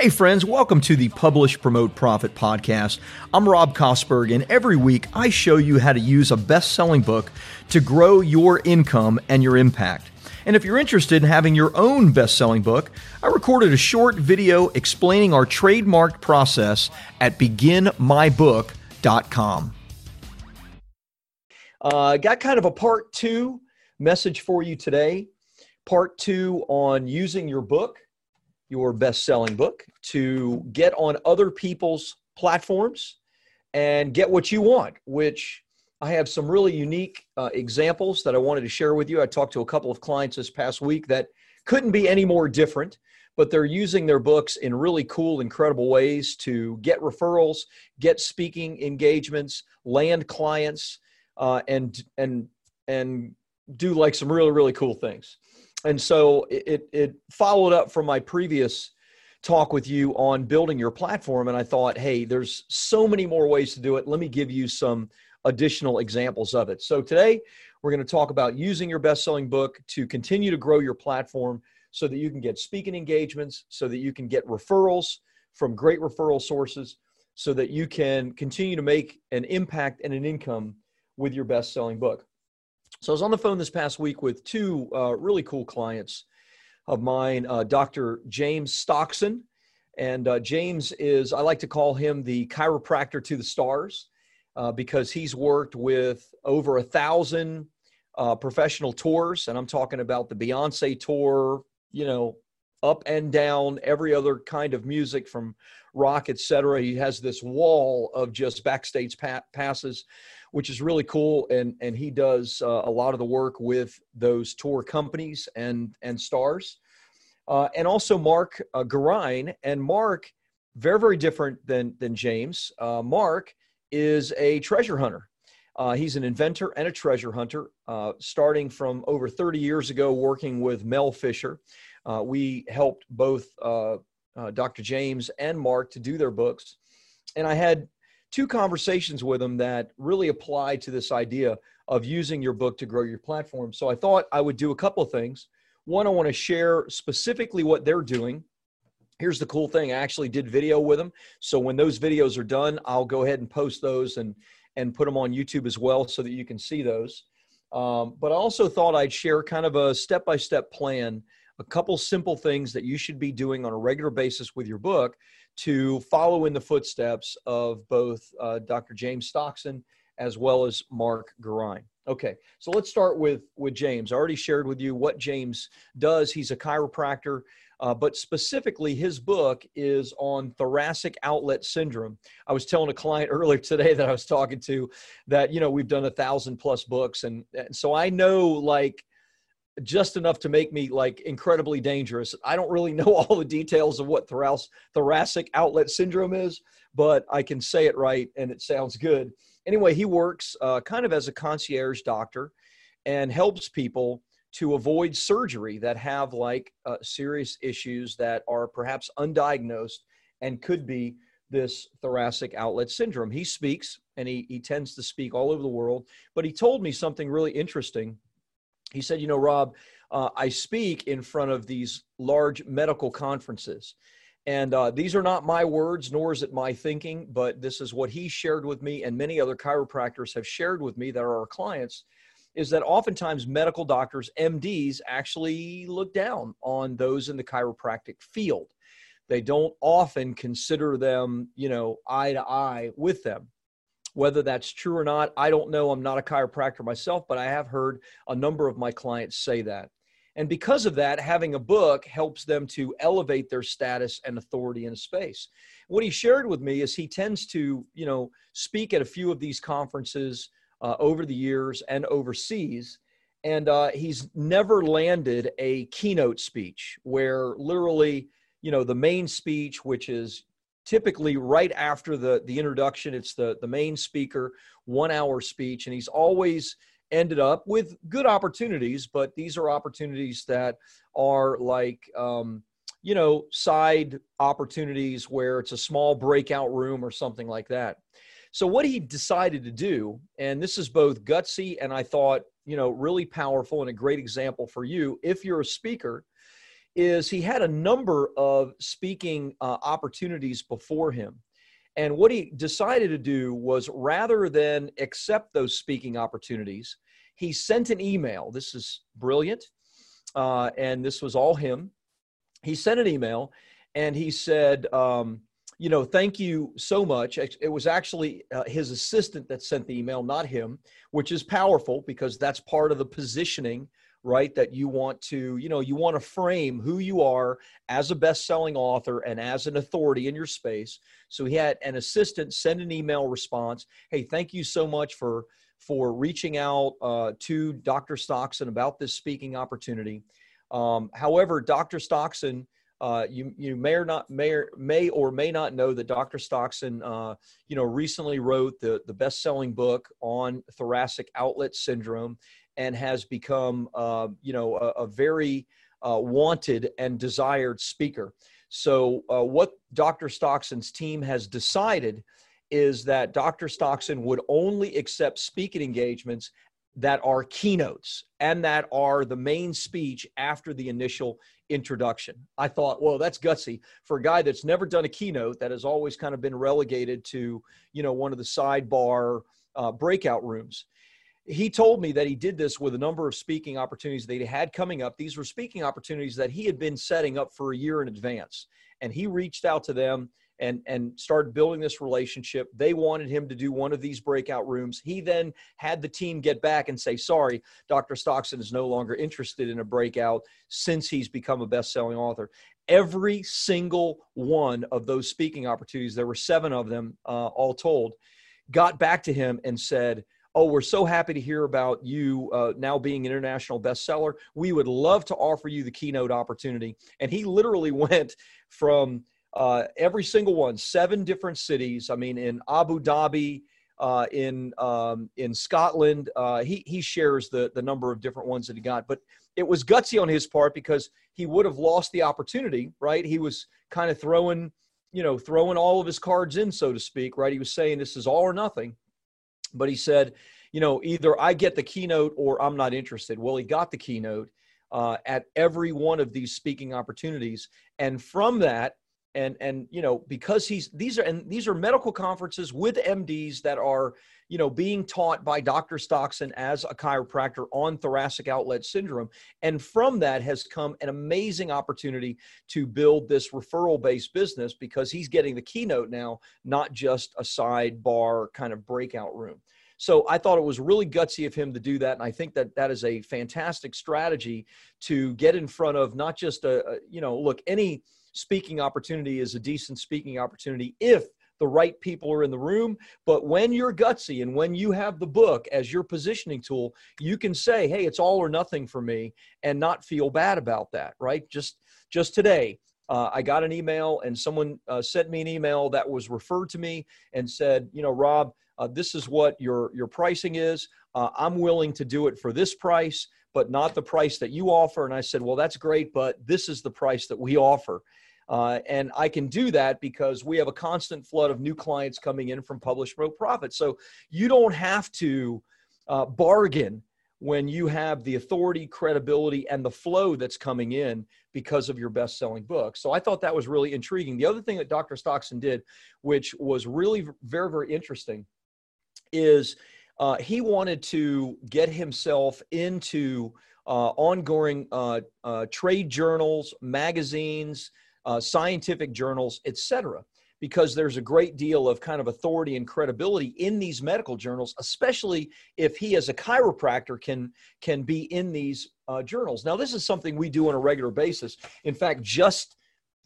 Hey, friends, welcome to the Publish, Promote, Profit podcast. I'm Rob Kosberg, and every week I show you how to use a best selling book to grow your income and your impact. And if you're interested in having your own best selling book, I recorded a short video explaining our trademark process at beginmybook.com. Uh, got kind of a part two message for you today. Part two on using your book your best selling book, to get on other people's platforms and get what you want, which I have some really unique uh, examples that I wanted to share with you. I talked to a couple of clients this past week that couldn't be any more different, but they're using their books in really cool, incredible ways to get referrals, get speaking engagements, land clients, uh, and and and do like some really really cool things and so it, it followed up from my previous talk with you on building your platform and i thought hey there's so many more ways to do it. Let me give you some additional examples of it. So today we're going to talk about using your best-selling book to continue to grow your platform so that you can get speaking engagements so that you can get referrals from great referral sources so that you can continue to make an impact and an income with your best-selling book so I was on the phone this past week with two uh, really cool clients of mine, uh, Dr. James Stoxen. And uh, James is, I like to call him the chiropractor to the stars uh, because he's worked with over a thousand uh, professional tours. And I'm talking about the Beyonce tour, you know, up and down, every other kind of music from rock, etc. He has this wall of just backstage pa- passes which is really cool. And and he does uh, a lot of the work with those tour companies and and stars, uh, and also Mark uh, Garine. And Mark, very very different than than James. Uh, Mark is a treasure hunter. Uh, he's an inventor and a treasure hunter, uh, starting from over 30 years ago, working with Mel Fisher. Uh, we helped both Dr. James and Mark to do their books. And I had two conversations with them that really apply to this idea of using your book to grow your platform. So I thought I would do a couple of things. One, I want to share specifically what they're doing. Here's the cool thing I actually did video with them. So when those videos are done, I'll go ahead and post those and, and put them on YouTube as well so that you can see those. Um, but I also thought I'd share kind of a step by step plan, a couple simple things that you should be doing on a regular basis with your book to follow in the footsteps of both uh, Dr. James Stoxen as well as Mark Garine. Okay, so let's start with with James. I already shared with you what James does. He's a chiropractor, uh, but specifically, his book is on thoracic outlet syndrome. I was telling a client earlier today that I was talking to that you know we've done a thousand plus books, and, and so I know like just enough to make me like incredibly dangerous. I don't really know all the details of what thoracic outlet syndrome is, but I can say it right and it sounds good. Anyway, he works uh, kind of as a concierge doctor and helps people to avoid surgery that have like uh, serious issues that are perhaps undiagnosed and could be this thoracic outlet syndrome. He speaks and he, he tends to speak all over the world, but he told me something really interesting he said, You know, Rob, uh, I speak in front of these large medical conferences. And uh, these are not my words, nor is it my thinking, but this is what he shared with me, and many other chiropractors have shared with me that are our clients. Is that oftentimes medical doctors, MDs, actually look down on those in the chiropractic field. They don't often consider them, you know, eye to eye with them. Whether that's true or not, I don't know. I'm not a chiropractor myself, but I have heard a number of my clients say that. And because of that, having a book helps them to elevate their status and authority in a space. What he shared with me is he tends to, you know, speak at a few of these conferences uh, over the years and overseas. And uh, he's never landed a keynote speech where literally, you know, the main speech, which is typically right after the the introduction it's the the main speaker one hour speech and he's always ended up with good opportunities but these are opportunities that are like um, you know side opportunities where it's a small breakout room or something like that. So what he decided to do and this is both gutsy and i thought you know really powerful and a great example for you if you're a speaker is he had a number of speaking uh, opportunities before him. And what he decided to do was rather than accept those speaking opportunities, he sent an email. This is brilliant. Uh, and this was all him. He sent an email and he said, um, you know, thank you so much. It was actually uh, his assistant that sent the email, not him, which is powerful because that's part of the positioning right that you want to you know you want to frame who you are as a best-selling author and as an authority in your space so he had an assistant send an email response hey thank you so much for for reaching out uh, to dr stoxen about this speaking opportunity um, however dr stoxen uh, you you may or not may or, may or may not know that Dr. Stoxen, uh, you know, recently wrote the the best selling book on thoracic outlet syndrome, and has become, uh, you know, a, a very uh, wanted and desired speaker. So, uh, what Dr. Stoxen's team has decided is that Dr. Stoxen would only accept speaking engagements that are keynotes and that are the main speech after the initial introduction. I thought, well, that's gutsy for a guy that's never done a keynote that has always kind of been relegated to, you know, one of the sidebar uh, breakout rooms he told me that he did this with a number of speaking opportunities that he had coming up. These were speaking opportunities that he had been setting up for a year in advance. And he reached out to them and, and started building this relationship. They wanted him to do one of these breakout rooms. He then had the team get back and say, sorry, Dr. Stoxen is no longer interested in a breakout since he's become a best selling author. Every single one of those speaking opportunities, there were seven of them uh, all told, got back to him and said, oh, we're so happy to hear about you uh, now being an international bestseller. We would love to offer you the keynote opportunity. And he literally went from uh, every single one, seven different cities. I mean, in Abu Dhabi, uh, in um, in Scotland, uh, he he shares the the number of different ones that he got. But it was gutsy on his part because he would have lost the opportunity. Right? He was kind of throwing you know throwing all of his cards in, so to speak. Right? He was saying this is all or nothing but he said, you know, either I get the keynote or I'm not interested. Well, he got the keynote uh, at every one of these speaking opportunities, and from that, and and you know, because he's these are and these are medical conferences with MDs that are you know being taught by Dr. Stoxen as a chiropractor on thoracic outlet syndrome, and from that has come an amazing opportunity to build this referral based business because he's getting the keynote now, not just a sidebar kind of breakout room. So I thought it was really gutsy of him to do that, and I think that that is a fantastic strategy to get in front of not just a, a you know look any speaking opportunity is a decent speaking opportunity if the right people are in the room. But when you're gutsy and when you have the book as your positioning tool, you can say, "Hey, it's all or nothing for me," and not feel bad about that. Right? Just just today, uh, I got an email and someone uh, sent me an email that was referred to me and said, you know, Rob, uh, this is what your your pricing is. Uh, I'm willing to do it for this price, but not the price that you offer. And I said, well, that's great, but this is the price that we offer. Uh, and I can do that because we have a constant flood of new clients coming in from Publish Promote Profit. So you don't have to uh, bargain when you have the authority, credibility, and the flow that's coming in because of your best selling book. So I thought that was really intriguing. The other thing that Dr. Stoxen did, which was really very, very interesting, is uh, he wanted to get himself into uh, ongoing uh, uh trade journals, magazines, uh, scientific journals, etc because there's a great deal of kind of authority and credibility in these medical journals, especially if he as a chiropractor can can be in these uh, journals. Now, this is something we do on a regular basis. In fact, just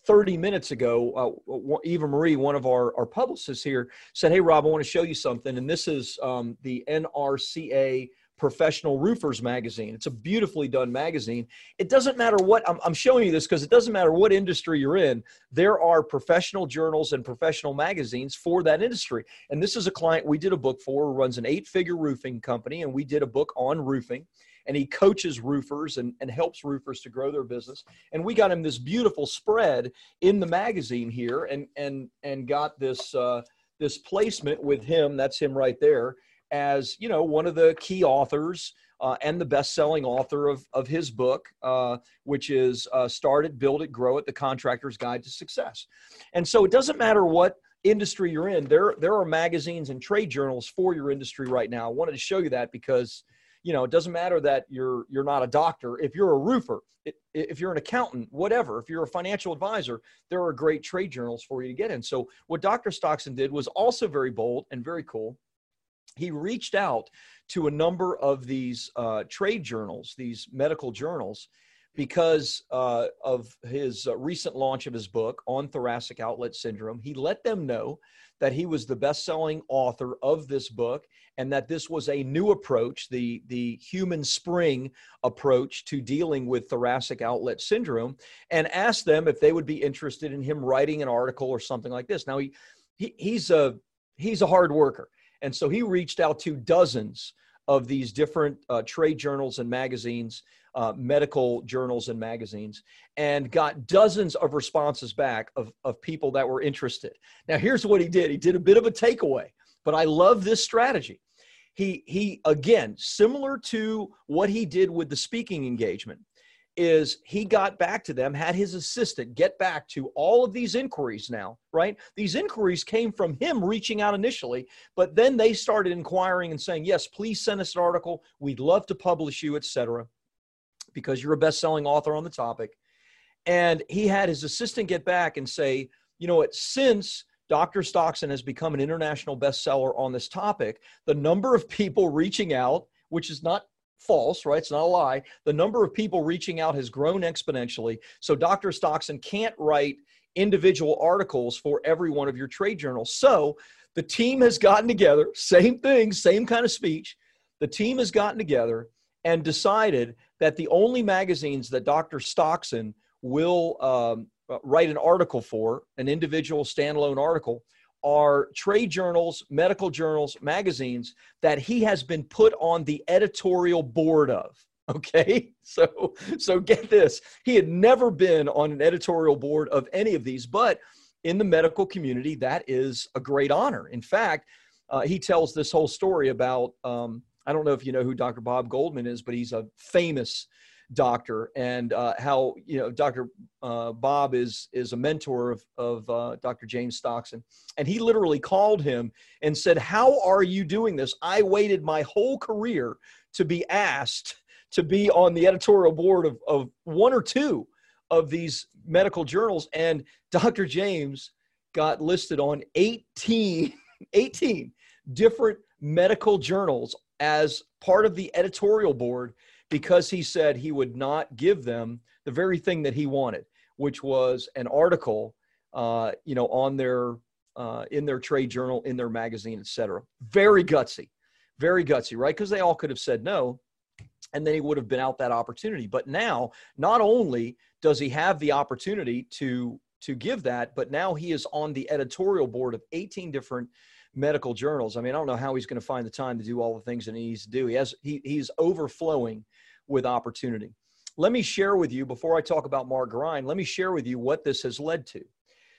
30 minutes ago, uh, Eva Marie, one of our, our publicists here, said, Hey, Rob, I want to show you something. And this is um, the NRCA Professional Roofers magazine. It's a beautifully done magazine. It doesn't matter what, I'm, I'm showing you this because it doesn't matter what industry you're in, there are professional journals and professional magazines for that industry. And this is a client we did a book for runs an eight figure roofing company, and we did a book on roofing. And he coaches roofers and, and helps roofers to grow their business. And we got him this beautiful spread in the magazine here and, and, and got this, uh, this placement with him. That's him right there as you know one of the key authors uh, and the best-selling author of, of his book, uh, which is uh, "Start It, Build It, Grow It: The Contractor's Guide to Success." And so it doesn't matter what industry you're in. There there are magazines and trade journals for your industry right now. I wanted to show you that because you know it doesn't matter that you're you're not a doctor. If you're a roofer, it, if you're an accountant, whatever, if you're a financial advisor, there are great trade journals for you to get in. So what Dr. Stoxen did was also very bold and very cool he reached out to a number of these uh, trade journals, these medical journals, because uh, of his uh, recent launch of his book on thoracic outlet syndrome. He let them know that he was the best-selling author of this book and that this was a new approach, the, the human spring approach to dealing with thoracic outlet syndrome, and asked them if they would be interested in him writing an article or something like this. Now, he, he he's, a, he's a hard worker. And so he reached out to dozens of these different uh, trade journals and magazines, uh, medical journals and magazines, and got dozens of responses back of, of people that were interested. Now, here's what he did he did a bit of a takeaway, but I love this strategy. He, he again, similar to what he did with the speaking engagement, is he got back to them, had his assistant get back to all of these inquiries now, right? These inquiries came from him reaching out initially, but then they started inquiring and saying, yes, please send us an article. We'd love to publish you, etc., because you're a best-selling author on the topic. And he had his assistant get back and say, you know what, since Dr. Stoxen has become an international bestseller on this topic, the number of people reaching out, which is not false, right? It's not a lie. The number of people reaching out has grown exponentially. So Dr. Stoxen can't write individual articles for every one of your trade journals. So the team has gotten together, same thing, same kind of speech. The team has gotten together and decided that the only magazines that Dr. Stoxen will um, write an article for, an individual standalone article, are trade journals, medical journals, magazines that he has been put on the editorial board of. Okay, so so get this: he had never been on an editorial board of any of these, but in the medical community, that is a great honor. In fact, uh, he tells this whole story about. Um, I don't know if you know who Dr. Bob Goldman is, but he's a famous doctor and uh, how you know Dr. Uh, Bob is is a mentor of of uh, Dr. James Stoxen, and he literally called him and said, "How are you doing this? I waited my whole career to be asked to be on the editorial board of of one or two of these medical journals, and Dr. James got listed on 18 18 different medical journals as part of the editorial board because he said he would not give them the very thing that he wanted, which was an article, uh, you know, on their uh, in their trade journal, in their magazine, etc. Very gutsy, very gutsy, right? Because they all could have said no, and then he would have been out that opportunity. But now, not only does he have the opportunity to to give that, but now he is on the editorial board of 18 different medical journals. I mean, I don't know how he's going to find the time to do all the things that he needs to do. He has he, he's overflowing with opportunity. Let me share with you before I talk about Mark Grein. Let me share with you what this has led to.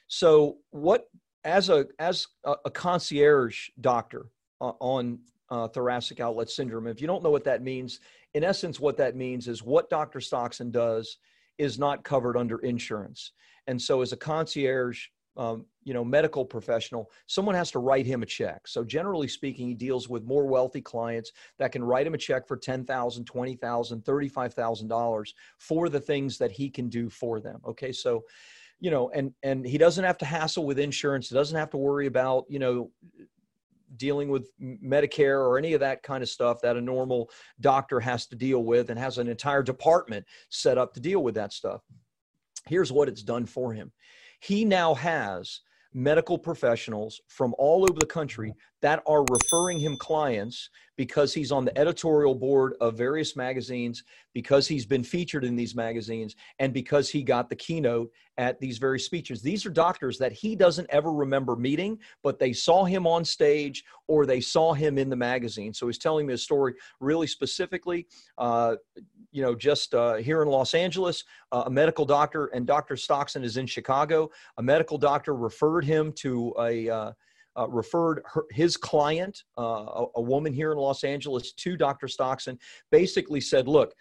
So, what as a as a, a concierge doctor uh, on uh, thoracic outlet syndrome, if you don't know what that means, in essence, what that means is what Dr. Stoxen does is not covered under insurance. And so, as a concierge um, you know medical professional someone has to write him a check. So generally speaking he deals with more wealthy clients that can write him a check for $10000 $20000 $35000 for the things that he can do for them okay? So you know and and he doesn't have to hassle with insurance he doesn't have to worry about you know dealing with medicare or any of that kind of stuff that a normal doctor has to deal with and has an entire department set up to deal with that stuff. Here's what it's done for him he now has medical professionals from all over the country that are referring him clients because he's on the editorial board of various magazines, because he's been featured in these magazines, and because he got the keynote at these very speeches. These are doctors that he doesn't ever remember meeting, but they saw him on stage or they saw him in the magazine. So he's telling me a story really specifically. Uh, you know, just uh, here in Los Angeles, uh, a medical doctor, and Dr. Stoxen is in Chicago. A medical doctor referred him to a uh, referred her, his client, uh, a, a, woman here in Los Angeles, to Dr. Stoxen, basically said, Look,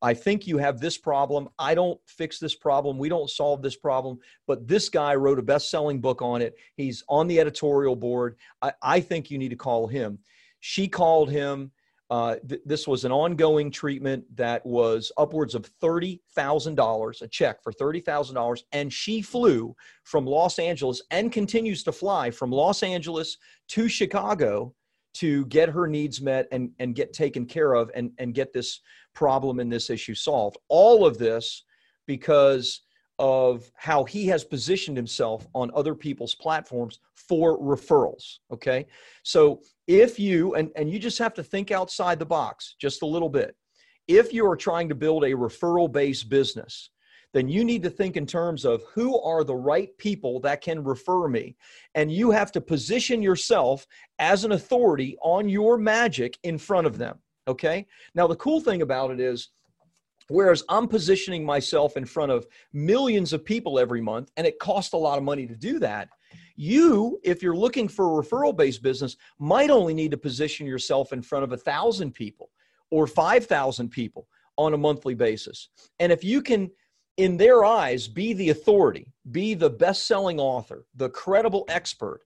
I think you have this problem. I don't fix this problem. We don't solve this problem. But this guy wrote a best selling book on it. He's on the editorial board. I, I think you need to call him. She called him. Uh, th- this was an ongoing treatment that was upwards of $30,000, a check for $30,000. And she flew from Los Angeles and continues to fly from Los Angeles to Chicago to get her needs met and, and get taken care of and, and get this problem and this issue solved. All of this because of how he has positioned himself on other people's platforms for referrals. Okay. So if you, and, and you just have to think outside the box just a little bit. If you are trying to build a referral based business, then you need to think in terms of who are the right people that can refer me. And you have to position yourself as an authority on your magic in front of them. Okay. Now, the cool thing about it is, Whereas I'm positioning myself in front of millions of people every month, and it costs a lot of money to do that. You, if you're looking for a referral based business, might only need to position yourself in front of a thousand people or 5,000 people on a monthly basis. And if you can, in their eyes, be the authority, be the best selling author, the credible expert,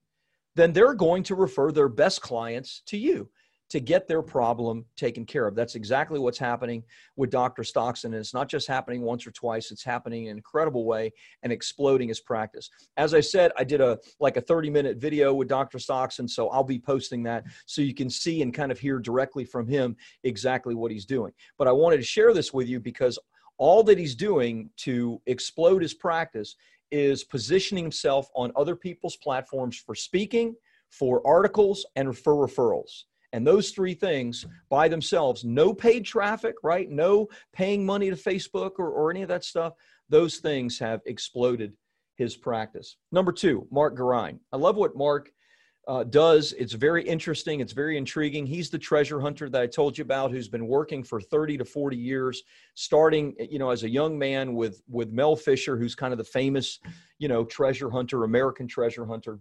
then they're going to refer their best clients to you to get their problem taken care of. That's exactly what's happening with Dr. Stoxen. And it's not just happening once or twice, it's happening in an incredible way and exploding his practice. As I said, I did a like a 30 minute video with Dr. Stoxen, so I'll be posting that so you can see and kind of hear directly from him exactly what he's doing. But I wanted to share this with you because all that he's doing to explode his practice is positioning himself on other people's platforms for speaking, for articles, and for referrals. And those three things by themselves, no paid traffic, right? No paying money to Facebook or, or any of that stuff, those things have exploded his practice. Number two, Mark Garine. I love what Mark uh, does. It's very interesting. It's very intriguing. He's the treasure hunter that I told you about, who's been working for 30 to 40 years, starting, you know, as a young man with with Mel Fisher, who's kind of the famous, you know, treasure hunter, American treasure hunter.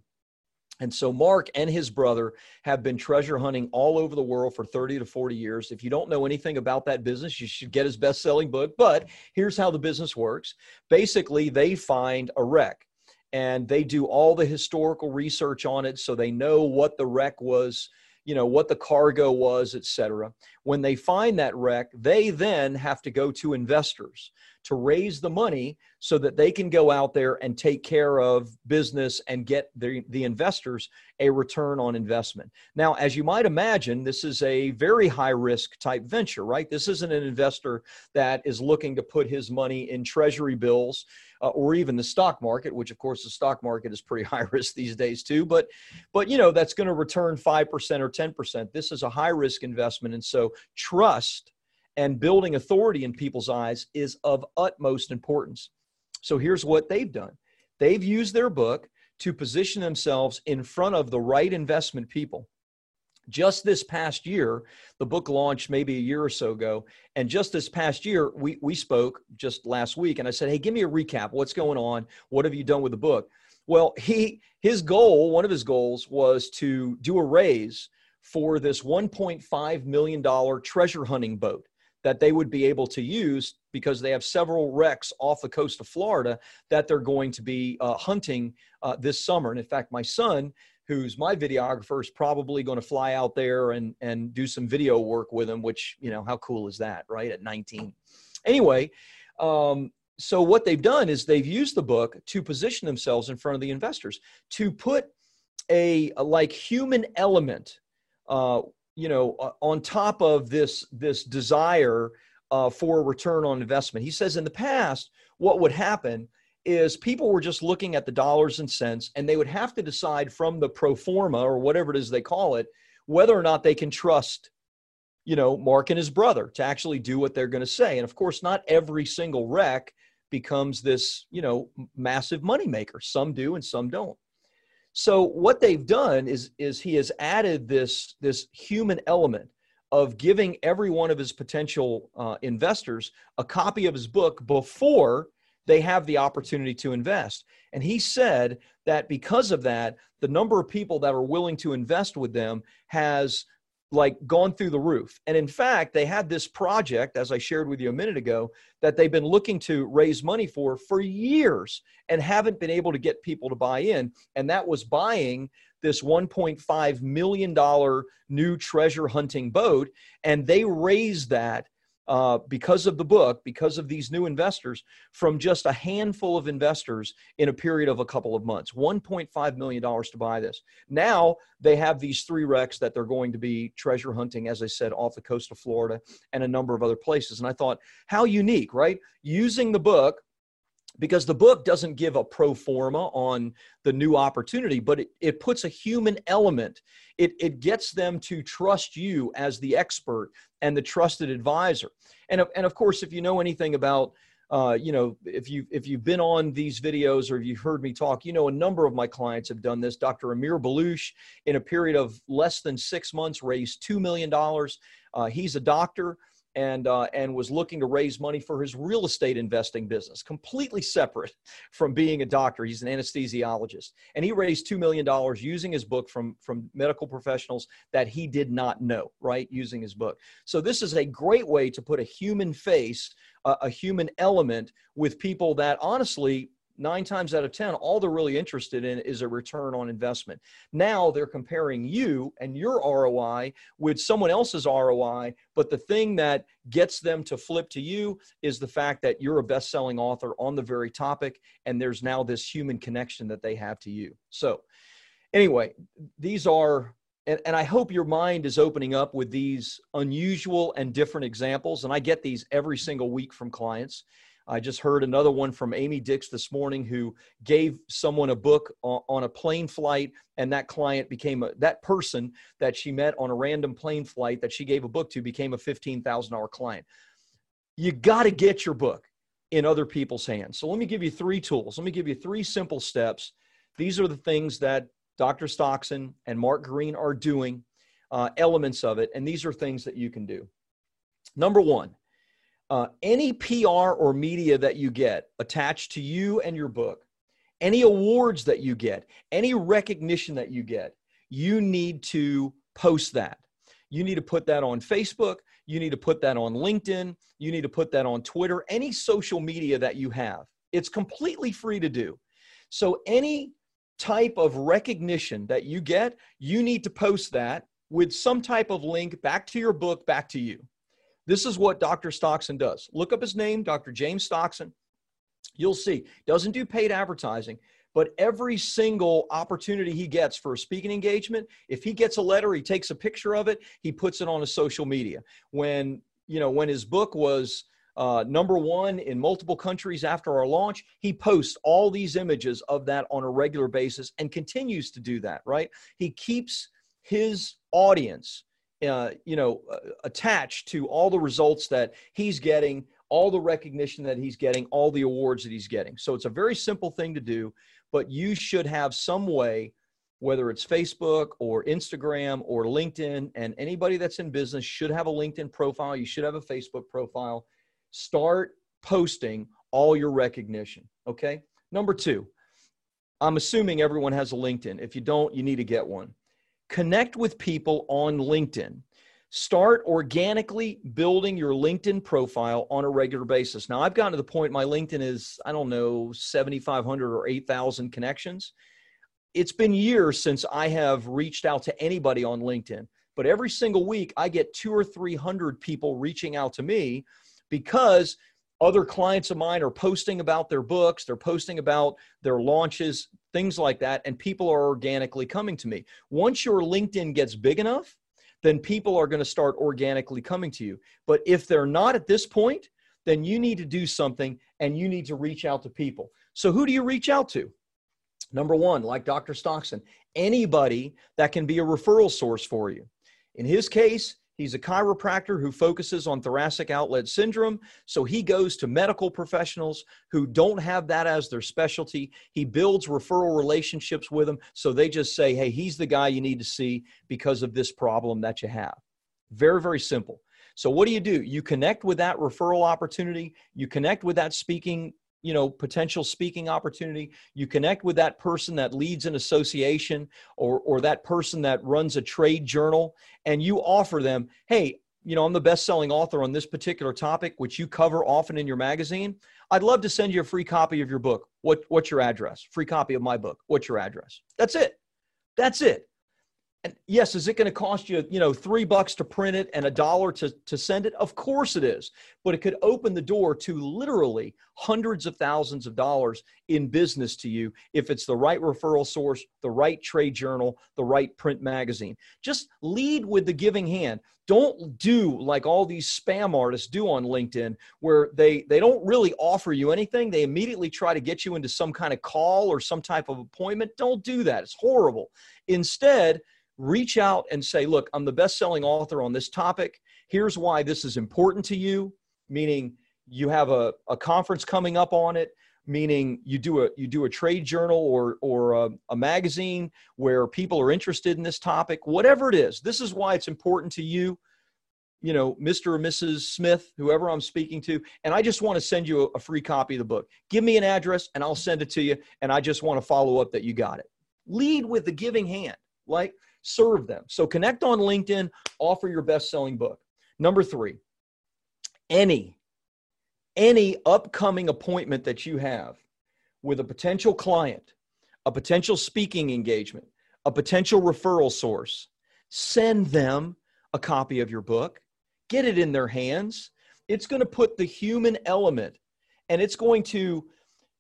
And so Mark and his brother have been treasure hunting all over the world for 30 to 40 years. If you don't know anything about that business, you should get his best selling book. But here's how the business works basically, they find a wreck and they do all the historical research on it so they know what the wreck was you know what the cargo was etc when they find that wreck they then have to go to investors to raise the money so that they can go out there and take care of business and get the, the investors a return on investment. Now, as you might imagine, this is a very high risk type venture, right? This isn't an investor that is looking to put his money in treasury bills uh, or even the stock market, which of course the stock market is pretty high risk these days too. But, but you know, that's going to return 5% or 10%. This is a high risk investment. And so trust and building authority in people's eyes is of utmost importance. So here's what they've done they've used their book to position themselves in front of the right investment people. Just this past year, the book launched maybe a year or so ago. And just this past year, we, we spoke just last week, and I said, Hey, give me a recap. What's going on? What have you done with the book? Well, he his goal, one of his goals was to do a raise for this $1.5 million treasure hunting boat that they would be able to use because they have several wrecks off the coast of Florida that they're going to be uh, hunting uh, this summer. And in fact, my son, who's my videographer, is probably going to fly out there and and do some video work with him. Which you know, how cool is that, right? At 19. Anyway. Um, so what they've done is they've used the book to position themselves in front of the investors to put a, a like human element uh, you know, uh, on top of this this desire uh, for return on investment. He says in the past, what would happen is people were just looking at the dollars and cents, and they would have to decide from the pro forma or whatever it is they call it, whether or not they can trust, you know, Mark and his brother to actually do what they're going to say. And of course, not every single wreck becomes this, you know, massive moneymaker. Some do, and some don't. So what they've done is is he has added this this human element of giving every one of his potential uh, investors a copy of his book before they have the opportunity to invest. And he said that because of that, the number of people that are willing to invest with them has like gone through the roof. And in fact, they had this project, as I shared with you a minute ago, that they've been looking to raise money for for years and haven't been able to get people to buy in. And that was buying this $1.5 million new treasure hunting boat. And they raised that uh, because of the book, because of these new investors, from just a handful of investors in a period of a couple of months. $1.5 million to buy this. Now they have these three wrecks that they're going to be treasure hunting, as I said, off the coast of Florida and a number of other places. And I thought, how unique, right? Using the book because the book doesn't give a pro forma on the new opportunity, but it, it puts a human element. It, it gets them to trust you as the expert and the trusted advisor. And, and of course, if you know anything about uh, you know, if you if you've been on these videos or if you've heard me talk, you know a number of my clients have done this. Dr. Amir Baluch, in a period of less than six months, raised two million dollars. Uh, he's a doctor and uh, and was looking to raise money for his real estate investing business, completely separate from being a doctor. He's an anesthesiologist, and he raised two million dollars using his book from from medical professionals that he did not know. Right, using his book. So this is a great way to put a human face, uh, a human element with people that honestly nine times out of 10, all they're really interested in is a return on investment. Now they're comparing you and your ROI with someone else's ROI, but the thing that gets them to flip to you is the fact that you're a best selling author on the very topic, and there's now this human connection that they have to you. So, anyway, these are and, and, I hope your mind is opening up with these unusual and different examples. And I get these every single week from clients. I just heard another one from Amy Dix this morning who gave someone a book on, a plane flight, and that client became a, that person that she met on a random plane flight that she gave a book to became a $15,000 client. You got to get your book in other people's hands. So let me give you three tools. Let me give you three simple steps. These are the things that Dr. Stoxen and Mark Green are doing, uh, elements of it, and these are things that you can do. Number one, uh, any PR or media that you get attached to you and your book, any awards that you get, any recognition that you get, you need to post that. You need to put that on Facebook. You need to put that on LinkedIn. You need to put that on Twitter, any social media that you have. It's completely free to do. So, any type of recognition that you get, you need to post that with some type of link back to your book, back to you. This is what Dr. Stoxen does. Look up his name, Dr. James Stoxen. You'll see. Doesn't do paid advertising, but every single opportunity he gets for a speaking engagement, if he gets a letter, he takes a picture of it, he puts it on his social media. When, you know, when his book was uh, number one in multiple countries after our launch, he posts all these images of that on a regular basis and continues to do that, right? He keeps his audience uh, you know, uh, attached to all the results that he's getting, all the recognition that he's getting, all the awards that he's getting. So it's a very simple thing to do, but you should have some way, whether it's Facebook or Instagram or LinkedIn, and anybody that's in business should have a LinkedIn profile. You should have a Facebook profile. Start posting all your recognition. Okay. Number two, I'm assuming everyone has a LinkedIn. If you don't, you need to get one connect with people on LinkedIn. Start organically building your LinkedIn profile on a regular basis. Now, I've gotten to the point my LinkedIn is, I don't know, 7,500 or 8,000 connections. It's been years since I have reached out to anybody on LinkedIn, but every single week I get two or 300 people reaching out to me because other clients of mine are posting about their books, they're posting about their launches, things like that, and people are organically coming to me. Once your LinkedIn gets big enough, then people are going to start organically coming to you. But if they're not at this point, then you need to do something and you need to reach out to people. So, who do you reach out to? Number one, like Dr. Stoxen, anybody that can be a referral source for you. In his case, He's a chiropractor who focuses on thoracic outlet syndrome. So he goes to medical professionals who don't have that as their specialty. He builds referral relationships with them. So they just say, hey, he's the guy you need to see because of this problem that you have. Very, very simple. So what do you do? You connect with that referral opportunity, you connect with that speaking you know potential speaking opportunity. You connect with that person that leads an association or or that person that runs a trade journal and you offer them hey you know i'm the best selling author on this particular topic which you cover often in your magazine. I'd love to send you a free copy of your book. What what's your address? Free copy of my book. What's your address? That's it. That's it and yes, is it going to cost you, you know, three bucks to print it and a dollar to, to send it? Of course it is. But it could open the door to literally hundreds of thousands of dollars in business to you if it's the right referral source, the right trade journal, the right print magazine. Just lead with the giving hand. Don't do like all these spam artists do on LinkedIn where they they don't really offer you anything. They immediately try to get you into some kind of call or some type of appointment. Don't do that. It's horrible. Instead, reach out and say, look, I'm the best selling author on this topic. Here's why this is important to you, meaning you have a, a conference coming up on it meaning you do a you do a trade journal or or a, a, magazine where people are interested in this topic. Whatever it is this is why it's important to you you know mr or mrs smith whoever i'm speaking to and i just want to send you a, a free copy of the book. Give me an address and i'll send it to you and i just want to follow up that you got it. Lead with the giving hand like serve them. So connect on LinkedIn, offer your best selling book. Number three, any, any upcoming appointment that you have with a potential client, a potential speaking engagement, a potential referral source, send them a copy of your book, get it in their hands. It's going to put the human element and it's going to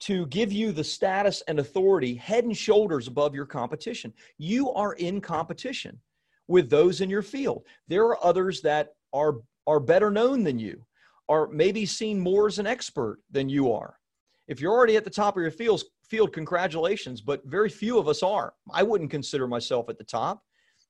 to give you the status and authority head and shoulders above your competition. You are in competition with those in your field. There are others that are are better known than you, are maybe seen more as an expert than you are. If you're already at the top of your field, field congratulations, but very few of us are. I wouldn't consider myself at the top.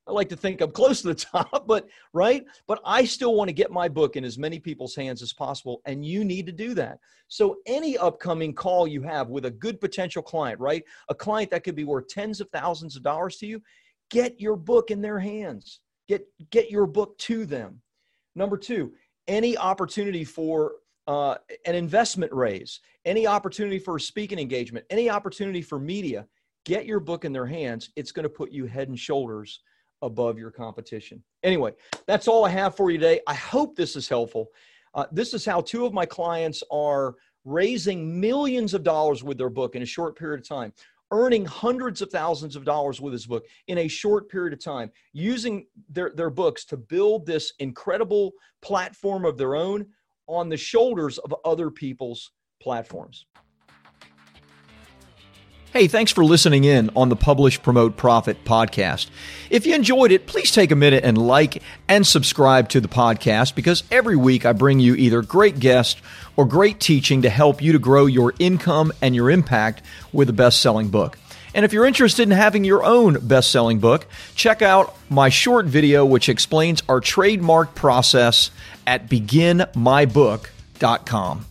I like to think I'm close to the top, but right? But I still want to get my book in as many people's hands as possible, and you need to do that. So, any upcoming call you have with a good potential client, right? A client that could be worth tens of thousands of dollars to you, get your book in their hands. Get get your book to them. Number two, any opportunity for uh, an investment raise, any opportunity for a speaking engagement, any opportunity for media, get your book in their hands. It's going to put you head and shoulders above your competition. Anyway, that's all I have for you today. I hope this is helpful. Uh, this is how two of my clients are raising millions of dollars with their book in a short period of time, earning hundreds of thousands of dollars with his book in a short period of time, using their, their books to build this incredible platform of their own on the shoulders of other people's platforms. Hey, thanks for listening in on the Publish, Promote, Profit podcast. If you enjoyed it, please take a minute and like and subscribe to the podcast because every week I bring you either great guests or great teaching to help you to grow your income and your impact with a best selling book. And if you're interested in having your own best selling book, check out my short video which explains our trademark process at beginmybook.com.